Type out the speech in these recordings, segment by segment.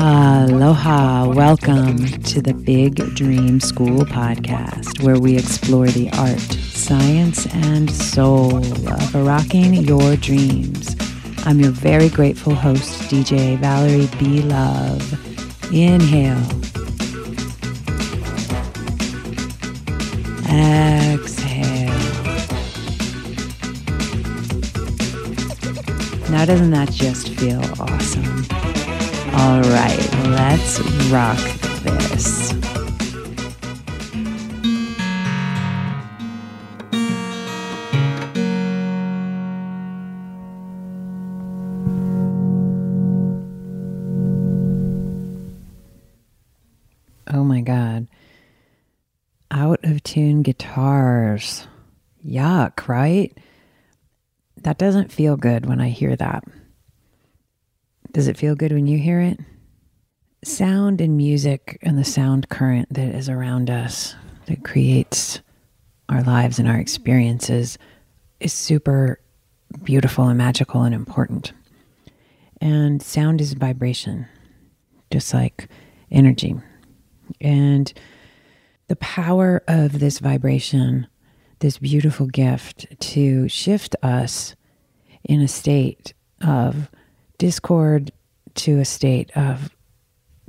Aloha. Welcome to the Big Dream School podcast, where we explore the art, science, and soul of rocking your dreams. I'm your very grateful host, DJ Valerie B. Love. Inhale. Exhale. Now, doesn't that just feel awesome? All right, let's rock this. Oh my God. Out of tune guitars. Yuck, right? That doesn't feel good when I hear that. Does it feel good when you hear it? Sound and music and the sound current that is around us that creates our lives and our experiences is super beautiful and magical and important. And sound is vibration, just like energy. And the power of this vibration, this beautiful gift to shift us in a state of discord to a state of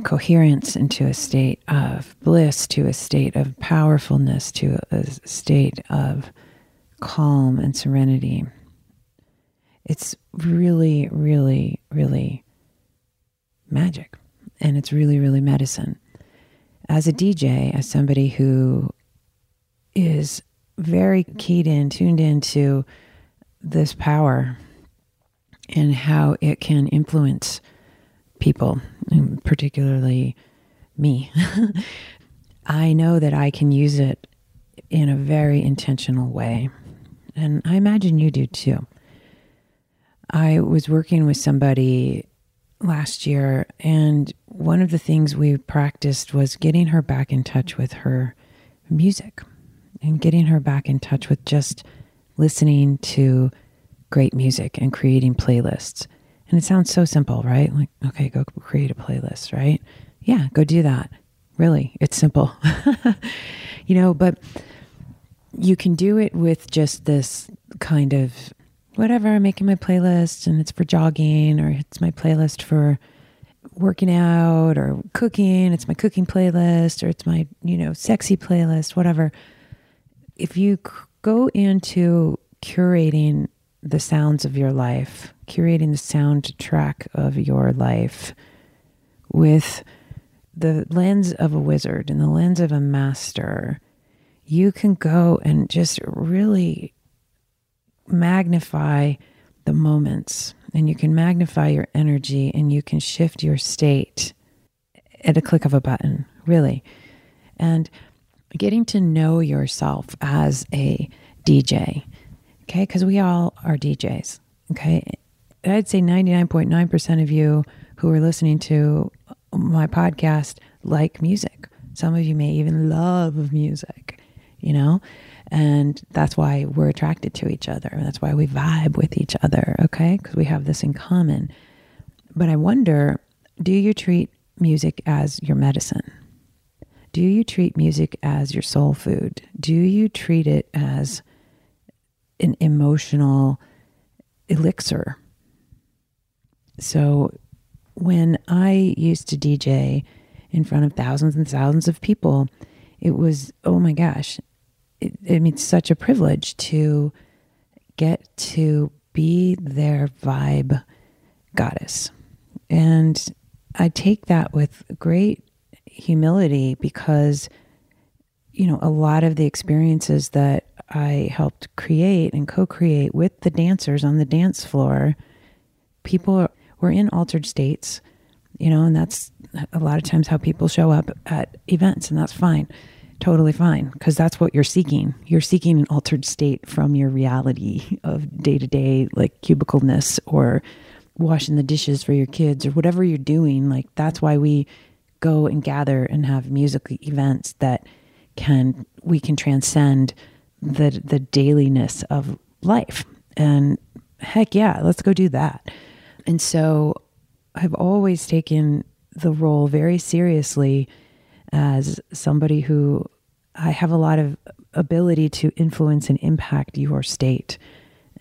coherence, into a state of bliss, to a state of powerfulness, to a state of calm and serenity. It's really, really, really magic. And it's really, really medicine. As a DJ, as somebody who is very keyed in, tuned into this power and how it can influence people, particularly me. I know that I can use it in a very intentional way. And I imagine you do too. I was working with somebody last year, and one of the things we practiced was getting her back in touch with her music and getting her back in touch with just listening to great music and creating playlists. And it sounds so simple, right? Like, okay, go create a playlist, right? Yeah, go do that. Really, it's simple. you know, but you can do it with just this kind of whatever, I'm making my playlist and it's for jogging or it's my playlist for working out or cooking, it's my cooking playlist or it's my, you know, sexy playlist, whatever. If you go into curating the sounds of your life, curating the soundtrack of your life with the lens of a wizard and the lens of a master, you can go and just really magnify the moments and you can magnify your energy and you can shift your state at a click of a button, really. And getting to know yourself as a DJ Okay. Because we all are DJs. Okay. I'd say 99.9% of you who are listening to my podcast like music. Some of you may even love music, you know? And that's why we're attracted to each other. That's why we vibe with each other, okay? Because we have this in common. But I wonder do you treat music as your medicine? Do you treat music as your soul food? Do you treat it as an emotional elixir. So when I used to DJ in front of thousands and thousands of people, it was, oh my gosh, it, means such a privilege to get to be their vibe goddess. And I take that with great humility because, you know, a lot of the experiences that I helped create and co create with the dancers on the dance floor, people were in altered states, you know, and that's a lot of times how people show up at events, and that's fine, totally fine, because that's what you're seeking. You're seeking an altered state from your reality of day to day, like cubicleness or washing the dishes for your kids or whatever you're doing. Like, that's why we go and gather and have music events that can, we can transcend the the dailiness of life. And heck yeah, let's go do that. And so I've always taken the role very seriously as somebody who I have a lot of ability to influence and impact your state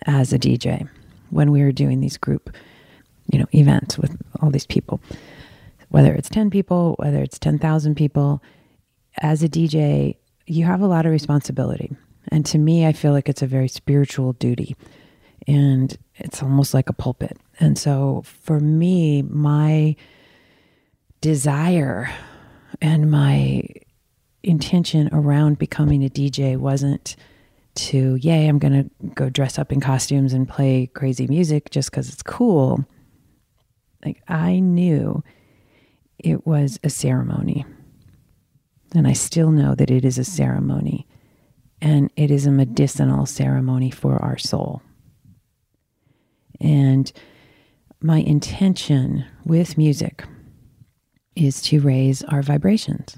as a DJ when we are doing these group, you know, events with all these people. Whether it's 10 people, whether it's 10,000 people, as a DJ, you have a lot of responsibility. And to me, I feel like it's a very spiritual duty. And it's almost like a pulpit. And so for me, my desire and my intention around becoming a DJ wasn't to, yay, I'm going to go dress up in costumes and play crazy music just because it's cool. Like, I knew it was a ceremony. And I still know that it is a ceremony. And it is a medicinal ceremony for our soul. And my intention with music is to raise our vibrations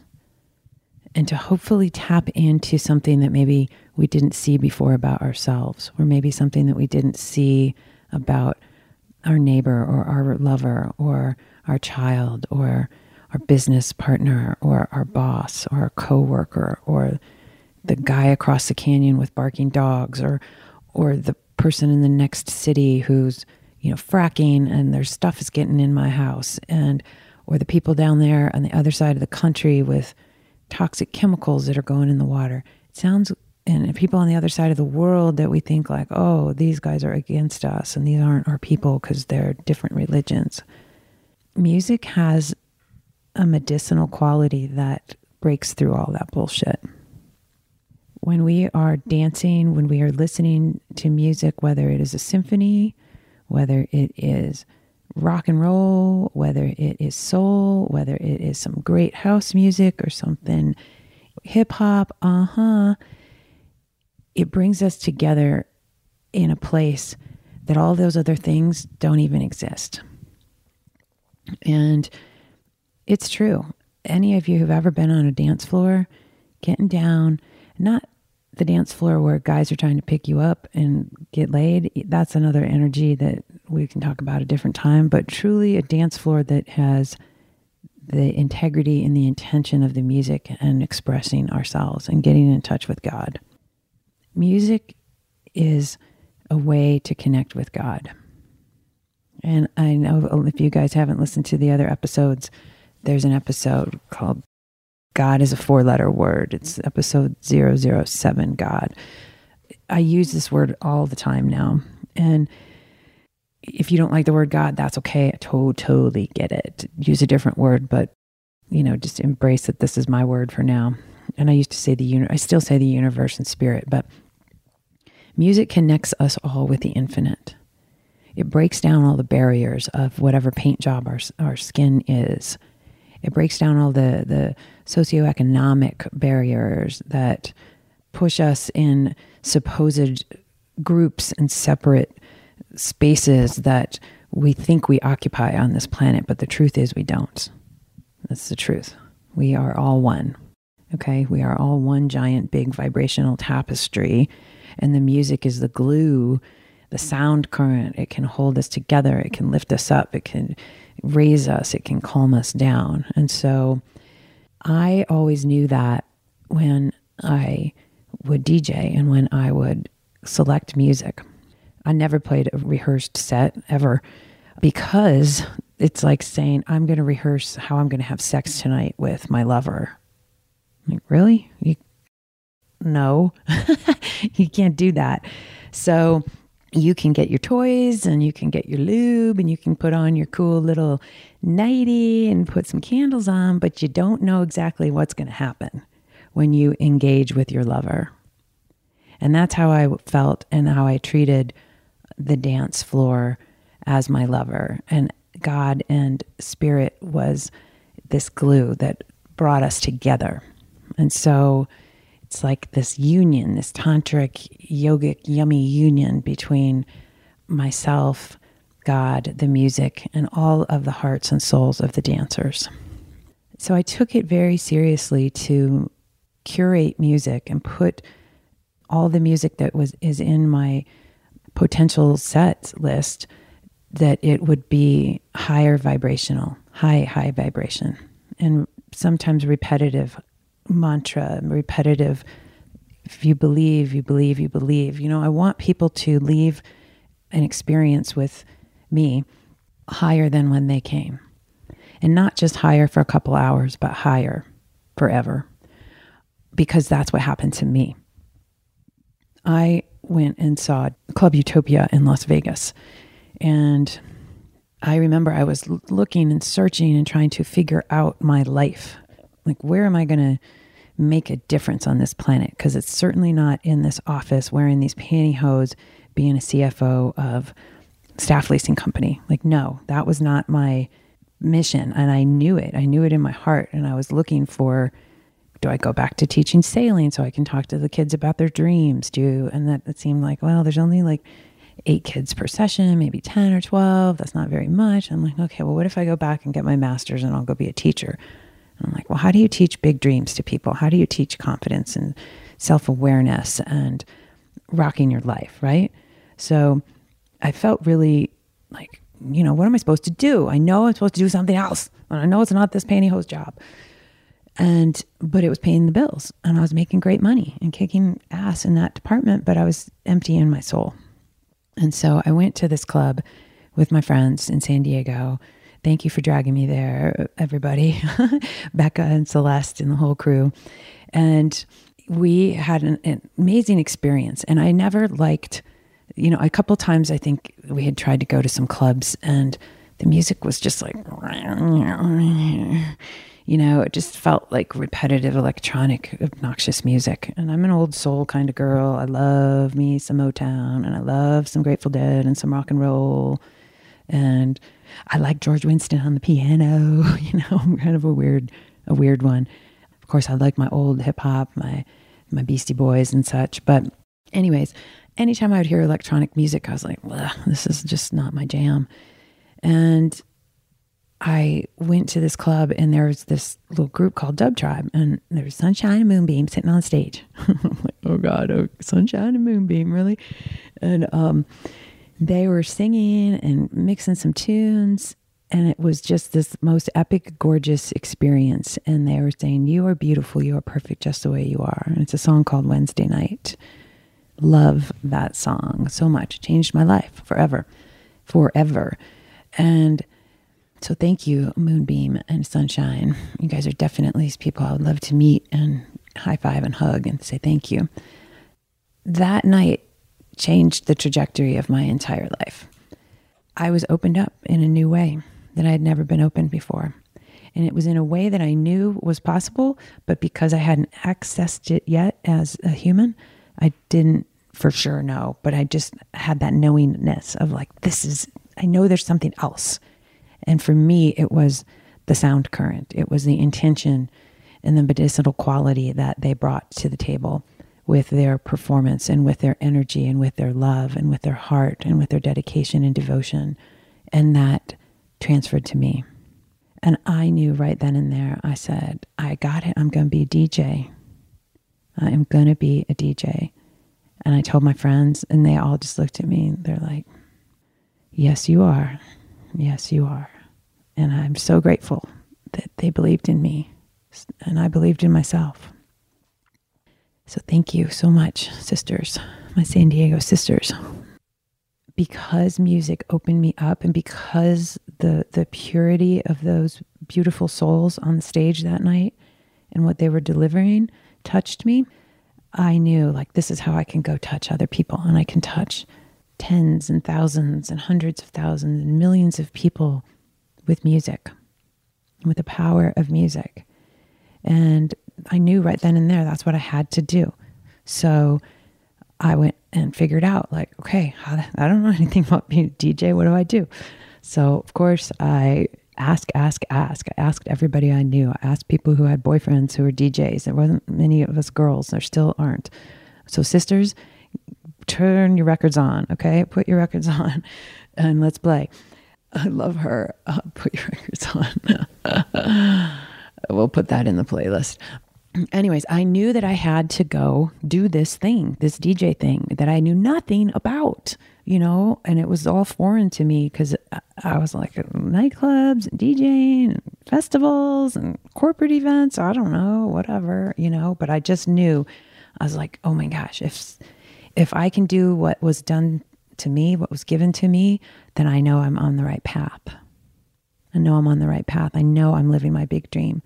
and to hopefully tap into something that maybe we didn't see before about ourselves, or maybe something that we didn't see about our neighbor or our lover or our child or our business partner or our boss or our coworker or the guy across the canyon with barking dogs or or the person in the next city who's you know fracking and their stuff is getting in my house and or the people down there on the other side of the country with toxic chemicals that are going in the water. It sounds, and people on the other side of the world that we think like, oh, these guys are against us and these aren't our people because they're different religions. Music has a medicinal quality that breaks through all that bullshit. When we are dancing, when we are listening to music, whether it is a symphony, whether it is rock and roll, whether it is soul, whether it is some great house music or something hip hop, uh huh, it brings us together in a place that all those other things don't even exist. And it's true. Any of you who've ever been on a dance floor, getting down, not the dance floor where guys are trying to pick you up and get laid, that's another energy that we can talk about a different time, but truly a dance floor that has the integrity and the intention of the music and expressing ourselves and getting in touch with God. Music is a way to connect with God. And I know if you guys haven't listened to the other episodes, there's an episode called God is a four letter word. It's episode 007, God. I use this word all the time now. And if you don't like the word God, that's okay. I totally get it. Use a different word, but you know, just embrace that this is my word for now. And I used to say the uni- I still say the universe and spirit, but music connects us all with the infinite. It breaks down all the barriers of whatever paint job our, our skin is. It breaks down all the, the socioeconomic barriers that push us in supposed groups and separate spaces that we think we occupy on this planet, but the truth is we don't. That's the truth. We are all one. Okay. We are all one giant, big vibrational tapestry. And the music is the glue, the sound current. It can hold us together. It can lift us up. It can raise us. It can calm us down. And so I always knew that when I would DJ and when I would select music. I never played a rehearsed set ever because it's like saying, I'm going to rehearse how I'm going to have sex tonight with my lover. Like, really? You, no, you can't do that. So you can get your toys and you can get your lube and you can put on your cool little nightie and put some candles on, but you don't know exactly what's going to happen when you engage with your lover. And that's how I felt and how I treated the dance floor as my lover. And God and Spirit was this glue that brought us together. And so it's like this union, this tantric, yogic, yummy union between myself, God, the music, and all of the hearts and souls of the dancers. So I took it very seriously to curate music and put all the music that was is in my potential set list that it would be higher vibrational, high, high vibration, and sometimes repetitive mantra, repetitive. If you believe, you believe, you believe. You know, I want people to leave an experience with me higher than when they came. And not just higher for a couple hours, but higher forever. Because that's what happened to me. I went and saw Club Utopia in Las Vegas. And I remember I was looking and searching and trying to figure out my life. Like, where am I going to make a difference on this planet? Because it's certainly not in this office wearing these pantyhose, being a CFO of staff leasing company. Like, no, that was not my mission. And I knew it. I knew it in my heart. And I was looking for do I go back to teaching sailing so I can talk to the kids about their dreams? Do and that it seemed like, well, there's only like eight kids per session, maybe 10 or 12. That's not very much. I'm like, okay, well, what if I go back and get my master's and I'll go be a teacher? I'm like, well, how do you teach big dreams to people? How do you teach confidence and self awareness and rocking your life, right? So I felt really like, you know, what am I supposed to do? I know I'm supposed to do something else. And I know it's not this pantyhose job and but it was paying the bills and i was making great money and kicking ass in that department but i was empty in my soul and so i went to this club with my friends in san diego thank you for dragging me there everybody becca and celeste and the whole crew and we had an, an amazing experience and i never liked you know a couple times i think we had tried to go to some clubs and the music was just like you know, it just felt like repetitive, electronic, obnoxious music. And I'm an old soul kind of girl. I love me some Motown and I love some Grateful Dead and some rock and roll. And I like George Winston on the piano, you know, I'm kind of a weird, a weird one. Of course, I like my old hip hop, my, my Beastie Boys and such. But, anyways, anytime I would hear electronic music, I was like, this is just not my jam. And I went to this club and there was this little group called Dubtribe, and there was Sunshine and Moonbeam sitting on stage. I'm like, oh God, oh, Sunshine and Moonbeam, really? And um, they were singing and mixing some tunes, and it was just this most epic, gorgeous experience. And they were saying, You are beautiful, you are perfect just the way you are. And it's a song called Wednesday Night. Love that song so much. It changed my life forever, forever. And so thank you, Moonbeam and Sunshine. You guys are definitely people I would love to meet and high five and hug and say thank you. That night changed the trajectory of my entire life. I was opened up in a new way that I had never been opened before. And it was in a way that I knew was possible, but because I hadn't accessed it yet as a human, I didn't for sure know. But I just had that knowingness of like, this is, I know there's something else and for me, it was the sound current, it was the intention and the medicinal quality that they brought to the table with their performance and with their energy and with their love and with their heart and with their dedication and devotion. And that transferred to me. And I knew right then and there, I said, I got it. I'm going to be a DJ. I am going to be a DJ. And I told my friends, and they all just looked at me. and They're like, Yes, you are. Yes, you are. And I'm so grateful that they believed in me and I believed in myself. So thank you so much, sisters, my San Diego sisters. Because music opened me up and because the the purity of those beautiful souls on the stage that night and what they were delivering touched me, I knew like this is how I can go touch other people and I can touch tens and thousands and hundreds of thousands and millions of people with music, with the power of music. And I knew right then and there that's what I had to do. So I went and figured out, like, okay, I don't know anything about being a DJ. What do I do? So, of course, I ask, ask, ask. I asked everybody I knew. I asked people who had boyfriends who were DJs. There wasn't many of us girls. There still aren't. So, sisters, turn your records on, okay? Put your records on and let's play. I love her. Uh, put your records on. we'll put that in the playlist. Anyways, I knew that I had to go do this thing, this DJ thing that I knew nothing about. you know, and it was all foreign to me because I was like uh, nightclubs and DJing and festivals and corporate events. I don't know, whatever, you know, but I just knew I was like, oh my gosh, if if I can do what was done to me, what was given to me, then I know I'm on the right path. I know I'm on the right path. I know I'm living my big dream.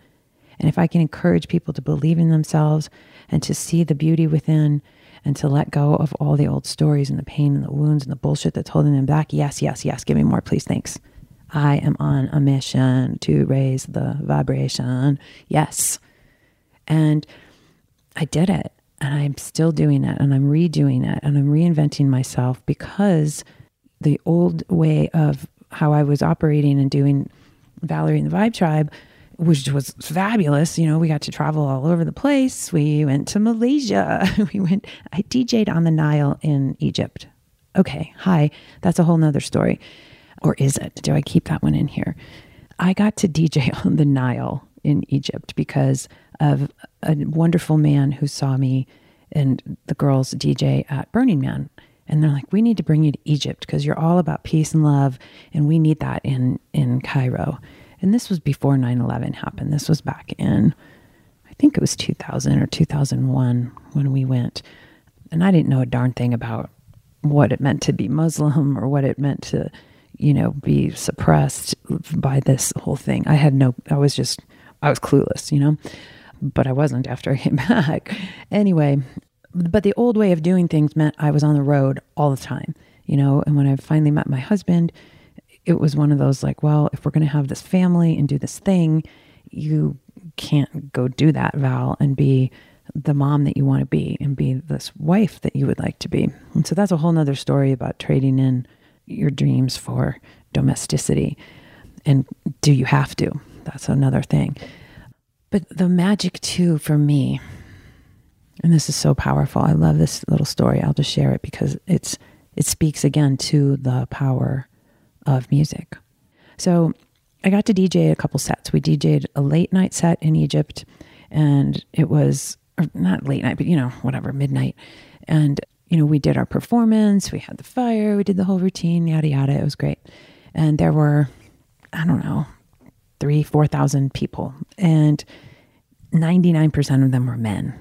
And if I can encourage people to believe in themselves and to see the beauty within and to let go of all the old stories and the pain and the wounds and the bullshit that's holding them back, yes, yes, yes, give me more, please, thanks. I am on a mission to raise the vibration. Yes. And I did it. And I'm still doing it. And I'm redoing it. And I'm reinventing myself because the old way of how I was operating and doing Valerie and the Vibe Tribe which was fabulous. You know, we got to travel all over the place. We went to Malaysia. We went, I DJ'd on the Nile in Egypt. Okay, hi, that's a whole nother story. Or is it? Do I keep that one in here? I got to DJ on the Nile in Egypt because of a wonderful man who saw me and the girls DJ at Burning Man. And they're like, we need to bring you to Egypt because you're all about peace and love, and we need that in, in Cairo. And this was before 9 11 happened. This was back in, I think it was 2000 or 2001 when we went. And I didn't know a darn thing about what it meant to be Muslim or what it meant to, you know, be suppressed by this whole thing. I had no, I was just, I was clueless, you know, but I wasn't after I came back. Anyway, but the old way of doing things meant I was on the road all the time, you know, and when I finally met my husband, it was one of those like, well, if we're going to have this family and do this thing, you can't go do that, Val, and be the mom that you want to be and be this wife that you would like to be. And so that's a whole nother story about trading in your dreams for domesticity. And do you have to? That's another thing. But the magic, too, for me, and this is so powerful. I love this little story. I'll just share it because it's it speaks again to the power of music. So I got to DJ a couple sets. We DJed a late night set in Egypt, and it was not late night, but you know, whatever, midnight. And, you know, we did our performance, we had the fire, we did the whole routine, yada, yada. It was great. And there were, I don't know, three, 4,000 people, and 99% of them were men.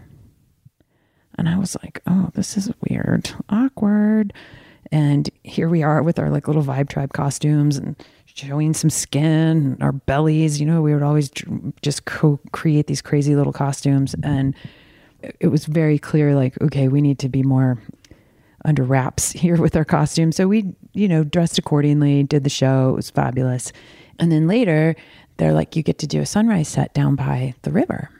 And I was like, oh, this is weird, awkward. And here we are with our like little vibe tribe costumes and showing some skin and our bellies. You know, we would always just co- create these crazy little costumes. Mm-hmm. And it was very clear like, okay, we need to be more under wraps here with our costumes. So we, you know, dressed accordingly, did the show. It was fabulous. And then later, they're like, you get to do a sunrise set down by the river.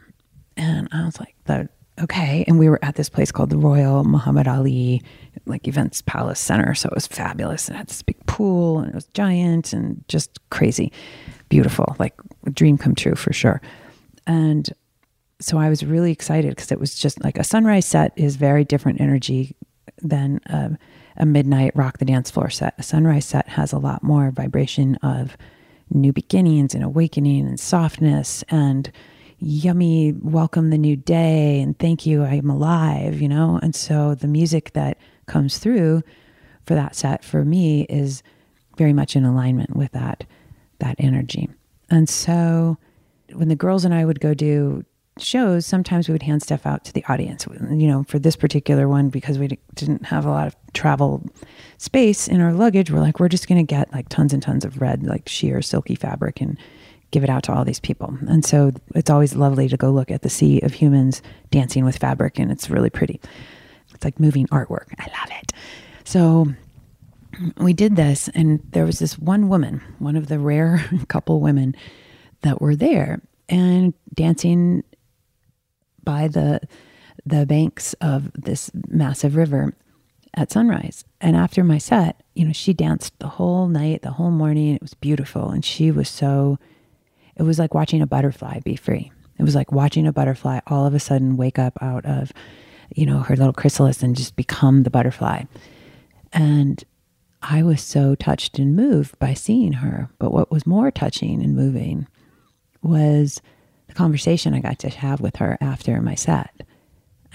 And I was like, the okay. And we were at this place called the Royal Muhammad Ali like events palace center. So it was fabulous. It had this big pool and it was giant and just crazy, beautiful, like a dream come true for sure. And so I was really excited because it was just like a sunrise set is very different energy than a, a midnight rock the dance floor set. A sunrise set has a lot more vibration of new beginnings and awakening and softness and yummy welcome the new day and thank you i'm alive you know? And so the music that comes through for that set for me is very much in alignment with that that energy. And so when the girls and i would go do shows sometimes we would hand stuff out to the audience you know for this particular one because we didn't have a lot of travel space in our luggage we're like we're just going to get like tons and tons of red like sheer silky fabric and give it out to all these people. And so it's always lovely to go look at the sea of humans dancing with fabric, and it's really pretty. It's like moving artwork. I love it. So we did this, and there was this one woman, one of the rare couple women that were there and dancing by the the banks of this massive river at sunrise. And after my set, you know, she danced the whole night, the whole morning. It was beautiful. And she was so it was like watching a butterfly be free. It was like watching a butterfly all of a sudden wake up out of, you know, her little chrysalis and just become the butterfly. And I was so touched and moved by seeing her. But what was more touching and moving was the conversation I got to have with her after my set.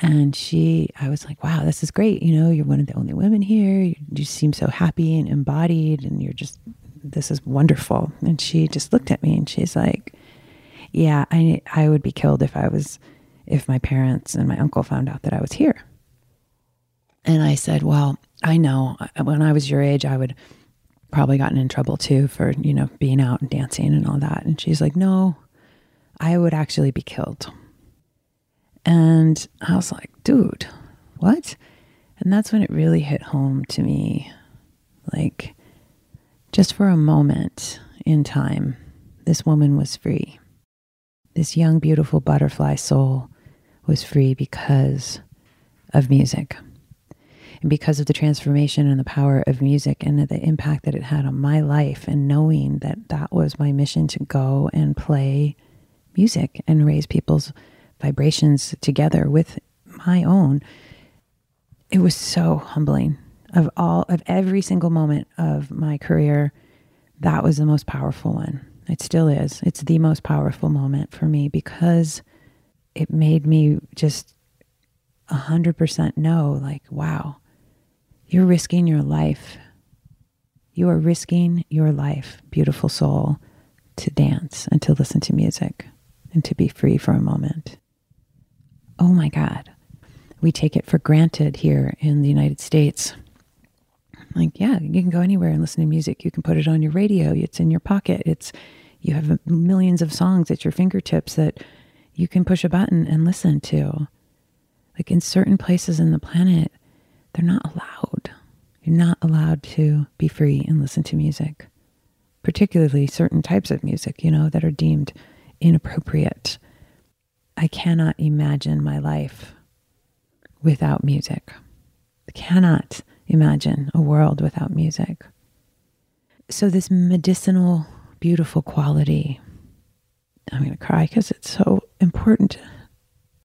And she, I was like, wow, this is great. You know, you're one of the only women here. You, seem so happy and embodied, and you're just, this is wonderful. And she just looked at me and she's like, yeah, I, I would be killed if I was, if my parents and my uncle found out that I was here. And I said, well, I know when I was your age, I would probably gotten in trouble too for, you know, being out and dancing and all that. And she's like, no, I would actually be killed. And I was like, dude, what? And that's when it really hit home to me. Like, just for a moment in time, this woman was free. This young, beautiful butterfly soul was free because of music and because of the transformation and the power of music and the impact that it had on my life and knowing that that was my mission to go and play music and raise people's vibrations together with my own it was so humbling of all of every single moment of my career that was the most powerful one it still is it's the most powerful moment for me because it made me just a 100% know like wow you're risking your life. You are risking your life, beautiful soul, to dance and to listen to music and to be free for a moment. Oh my God. We take it for granted here in the United States. Like, yeah, you can go anywhere and listen to music. You can put it on your radio. It's in your pocket. It's you have millions of songs at your fingertips that you can push a button and listen to. Like in certain places in the planet, they're not allowed. You're not allowed to be free and listen to music, particularly certain types of music, you know, that are deemed inappropriate. I cannot imagine my life without music. I cannot imagine a world without music. So, this medicinal, beautiful quality, I'm going to cry because it's so important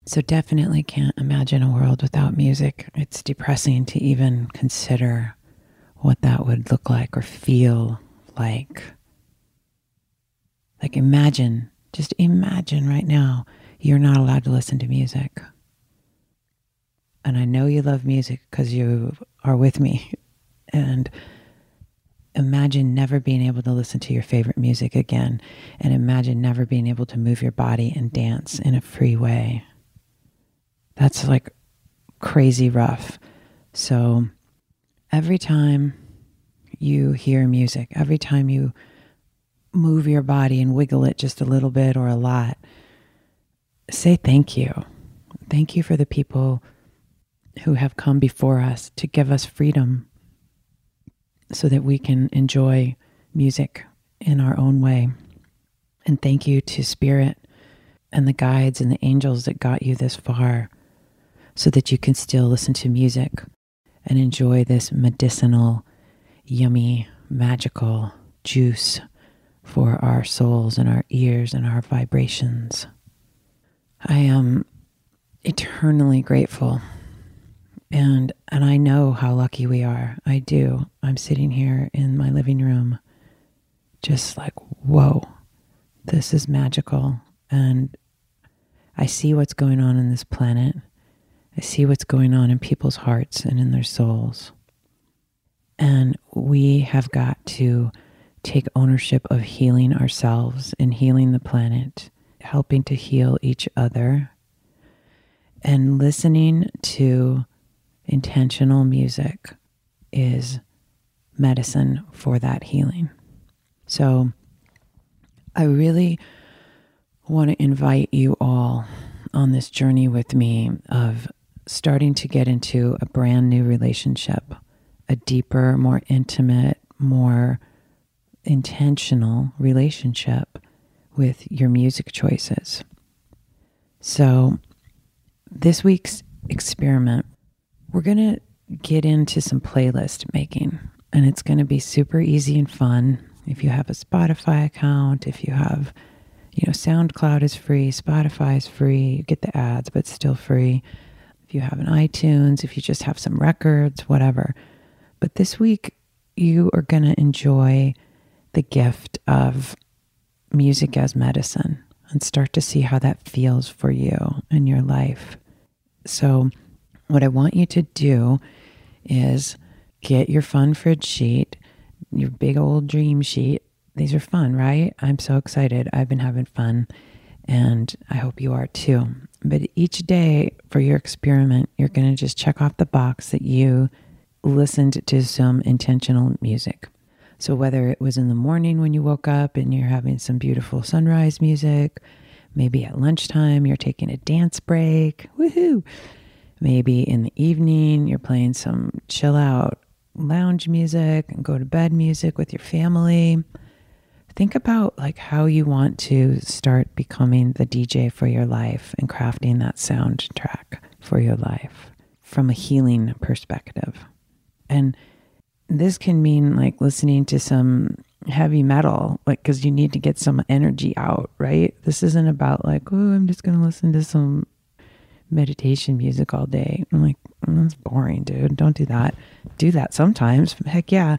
so, definitely can't imagine a world without music. It's depressing to even consider what that would look like or feel like. Like, imagine, just imagine right now, you're not allowed to listen to music. And I know you love music because you are with me. And imagine never being able to listen to your favorite music again. And imagine never being able to move your body and dance in a free way. That's like crazy rough. So every time you hear music, every time you move your body and wiggle it just a little bit or a lot, say thank you. Thank you for the people who have come before us to give us freedom so that we can enjoy music in our own way. And thank you to Spirit and the guides and the angels that got you this far so that you can still listen to music and enjoy this medicinal, yummy, magical juice for our souls and our ears and our vibrations. I am eternally grateful. And and I know how lucky we are. I do. I'm sitting here in my living room just like, whoa, this is magical. And I see what's going on in this planet. I see what's going on in people's hearts and in their souls. And we have got to take ownership of healing ourselves and healing the planet, helping to heal each other, and listening to intentional music is medicine for that healing. So I really want to invite you all on this journey with me of starting to get into a brand new relationship, a deeper, more intimate, more intentional relationship with your music choices. So, this week's experiment, we're going to get into some playlist making, and it's going to be super easy and fun. If you have a Spotify account, if you have, you know, SoundCloud is free, Spotify is free, you get the ads, but still free If you have an iTunes, if you just have some records, whatever. But this week, you are going to enjoy the gift of music as medicine and start to see how that feels for you in your life. So, what I want you to do is get your fun fridge sheet, your big old dream sheet. These are fun, right? I'm so excited. I've been having fun, and I hope you are too. But each day for your experiment, you're going to just check off the box that you listened to some intentional music. So, whether it was in the morning when you woke up and you're having some beautiful sunrise music, maybe at lunchtime you're taking a dance break, woohoo! Maybe in the evening you're playing some chill out lounge music and go to bed music with your family. Think about like how you want to start becoming the DJ for your life and crafting that soundtrack for your life from a healing perspective. And this can mean like listening to some heavy metal, like because you need to get some energy out, right? This isn't about like, oh, I'm just going to listen to some meditation music all day. I'm like, mm, that's boring, dude. Don't do that. Do that sometimes. Heck yeah.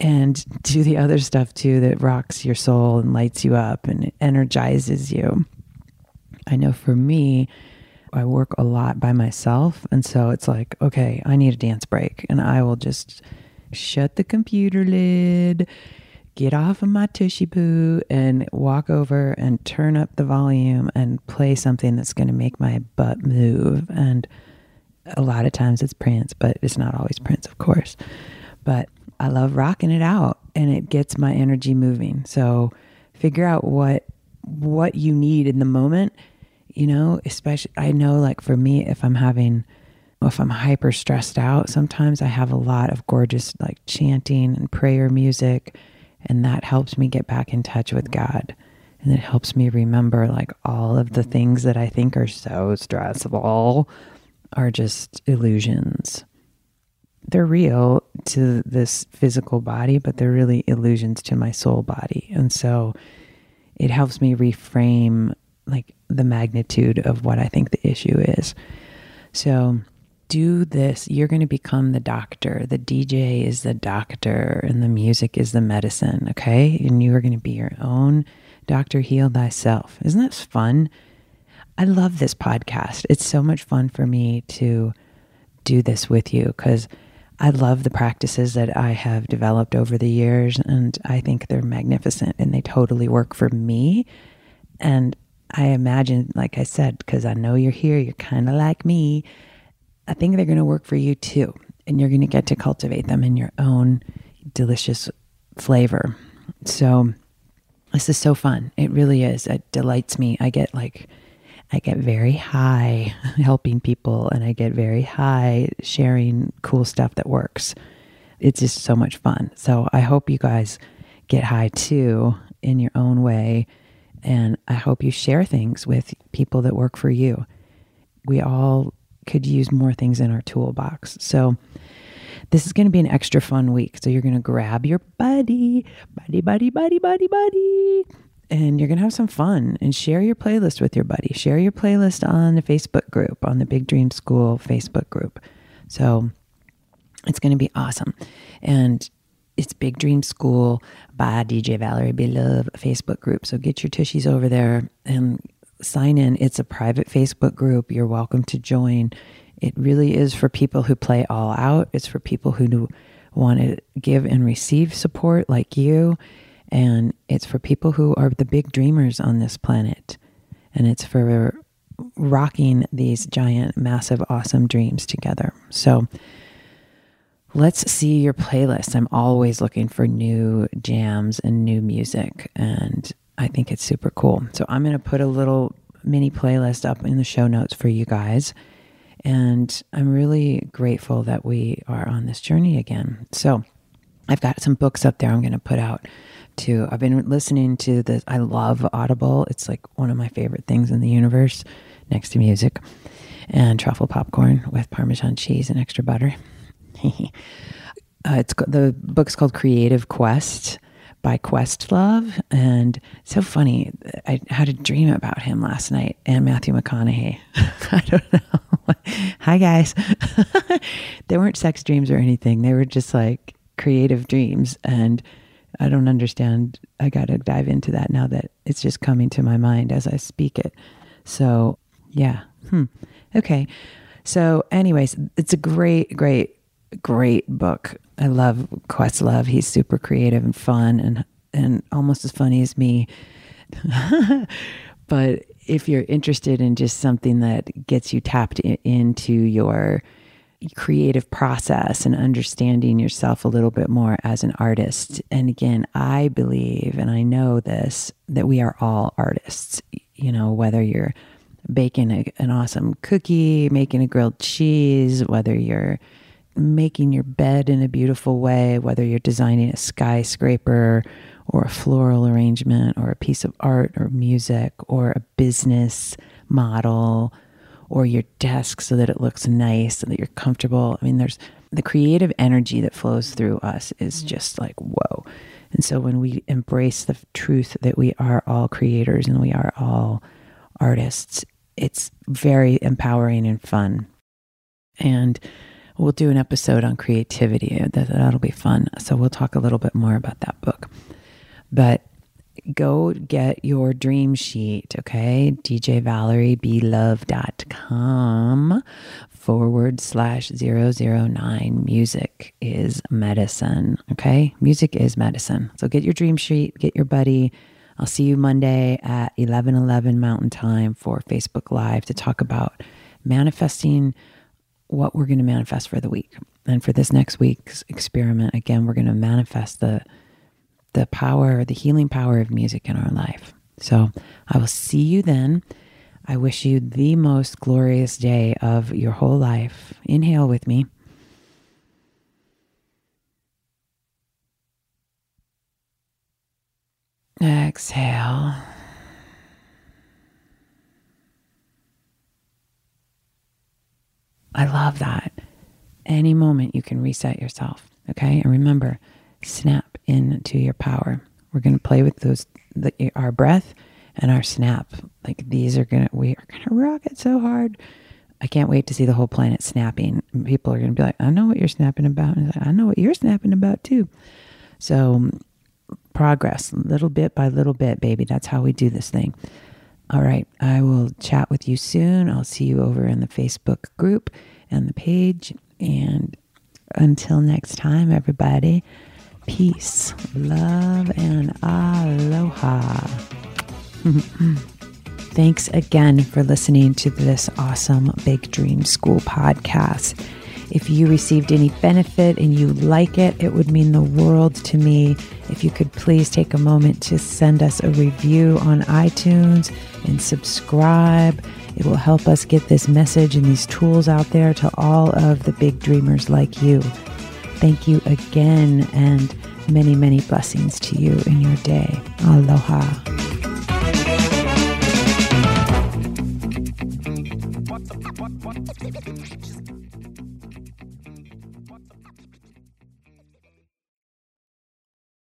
And do the other stuff too that rocks your soul and lights you up and energizes you. I know for me, I work a lot by myself. And so it's like, okay, I need a dance break. And I will just shut the computer lid, get off of my tushy poo, and walk over and turn up the volume and play something that's going to make my butt move. And a lot of times it's Prince, but it's not always Prince, of course. But I love rocking it out and it gets my energy moving. So figure out what what you need in the moment you know, especially I know like for me, if I'm having, if I'm hyper stressed out, sometimes I have a lot of gorgeous like chanting and prayer music, and that helps me get back in touch with God. And it helps me remember like all of the things that I think are so stressful are just illusions. They're real to this physical body, but they're really illusions to my soul body. And so it helps me reframe like the magnitude of what I think the issue is. So do this. You're going to become the doctor. The DJ is the doctor and the music is the medicine. Okay. And you are going to be your own doctor. Heal thyself. Isn't this fun? I love this podcast. It's so much fun for me to do this with you because I love the practices that I have developed over the years and I think they're magnificent and they totally work for me. And I imagine, like I said, because I know you're here, you're kind of like me. I think they're going to work for you too. And you're going to get to cultivate them in your own delicious flavor. So, this is so fun. It really is. It delights me. I get like, I get very high helping people and I get very high sharing cool stuff that works. It's just so much fun. So, I hope you guys get high too in your own way and I hope you share things with people that work for you. We all could use more things in our toolbox. So, this is going to be an extra fun week. So, you're going to grab your buddy, buddy, buddy, buddy, buddy, buddy, and you're going to have some fun and share your playlist with your buddy. Share your playlist on the Facebook group, on the Big Dream School Facebook group. So, it's going to be awesome. And it's Big Dream School by DJ Valerie B. Love Facebook group. So get your tushies over there and sign in. It's a private Facebook group. You're welcome to join. It really is for people who play all out. It's for people who want to give and receive support like you. And it's for people who are the big dreamers on this planet. And it's for rocking these giant, massive, awesome dreams together. So, let's see your playlist. I'm always looking for new jams and new music, and I think it's super cool. So I'm going to put a little mini playlist up in the show notes for you guys. And I'm really grateful that we are on this journey again. So I've got some books up there I'm going to put out too. I've been listening to this. I love Audible. It's like one of my favorite things in the universe next to music and truffle popcorn with Parmesan cheese and extra butter. uh, it's the book's called Creative Quest by Questlove, and so funny. I had a dream about him last night and Matthew McConaughey. I don't know. Hi guys. they weren't sex dreams or anything. They were just like creative dreams, and I don't understand. I got to dive into that now that it's just coming to my mind as I speak it. So yeah, Hmm. Okay. So, anyways, it's a great, great, great book. I love Questlove. He's super creative and fun and and almost as funny as me. but if you're interested in just something that gets you tapped in, into your creative process and understanding yourself a little bit more as an artist. And again, I believe and I know this that we are all artists. You know, whether you're baking a, an awesome cookie, making a grilled cheese, whether you're making your bed in a beautiful way, whether you're designing a skyscraper or a floral arrangement or a piece of art or music or a business model or your desk so that it looks nice and that you're comfortable. I mean, there's the creative energy that flows through us is mm-hmm. just like, whoa. And so when we embrace the truth that we are all creators and we are all artists, it's very empowering and fun. And we'll do an episode on creativity. That, that'll be fun. So we'll talk a little bit more about that book. But go get your dream sheet, okay? djvalerieblove.com forward slash 009. Music is medicine, okay? Music is medicine. So get your dream sheet, get your buddy. I'll see you Monday at 1111 Mountain Time for Facebook Live to talk about manifesting what we're going to manifest for the week. And for this next week's experiment, again, we're going to manifest the the power, the healing power of music in our life. So I will see you then. I wish you the most glorious day of your whole life. Inhale with me. Exhale. I love that. Any moment you can reset yourself. Okay. And remember, snap into your power. We're going to play with those, the, our breath and our snap. Like these are going to, we are going to rock it so hard. I can't wait to see the whole planet snapping. People are going to be like, I know what you're snapping about. And I know what you're snapping about too. So, progress, little bit by little bit, baby. That's how we do this thing. All right. I will chat with you soon. I'll see you over in the Facebook group and the page. And until next time, everybody peace, love, and aloha. Thanks again for listening to this awesome Big Dream School podcast. If you received any benefit and you like it, it would mean the world to me if you could please take a moment to send us a review on iTunes and subscribe. It will help us get this message and these tools out there to all of the big dreamers like you. Thank you again, and many, many blessings to you in your day. Aloha.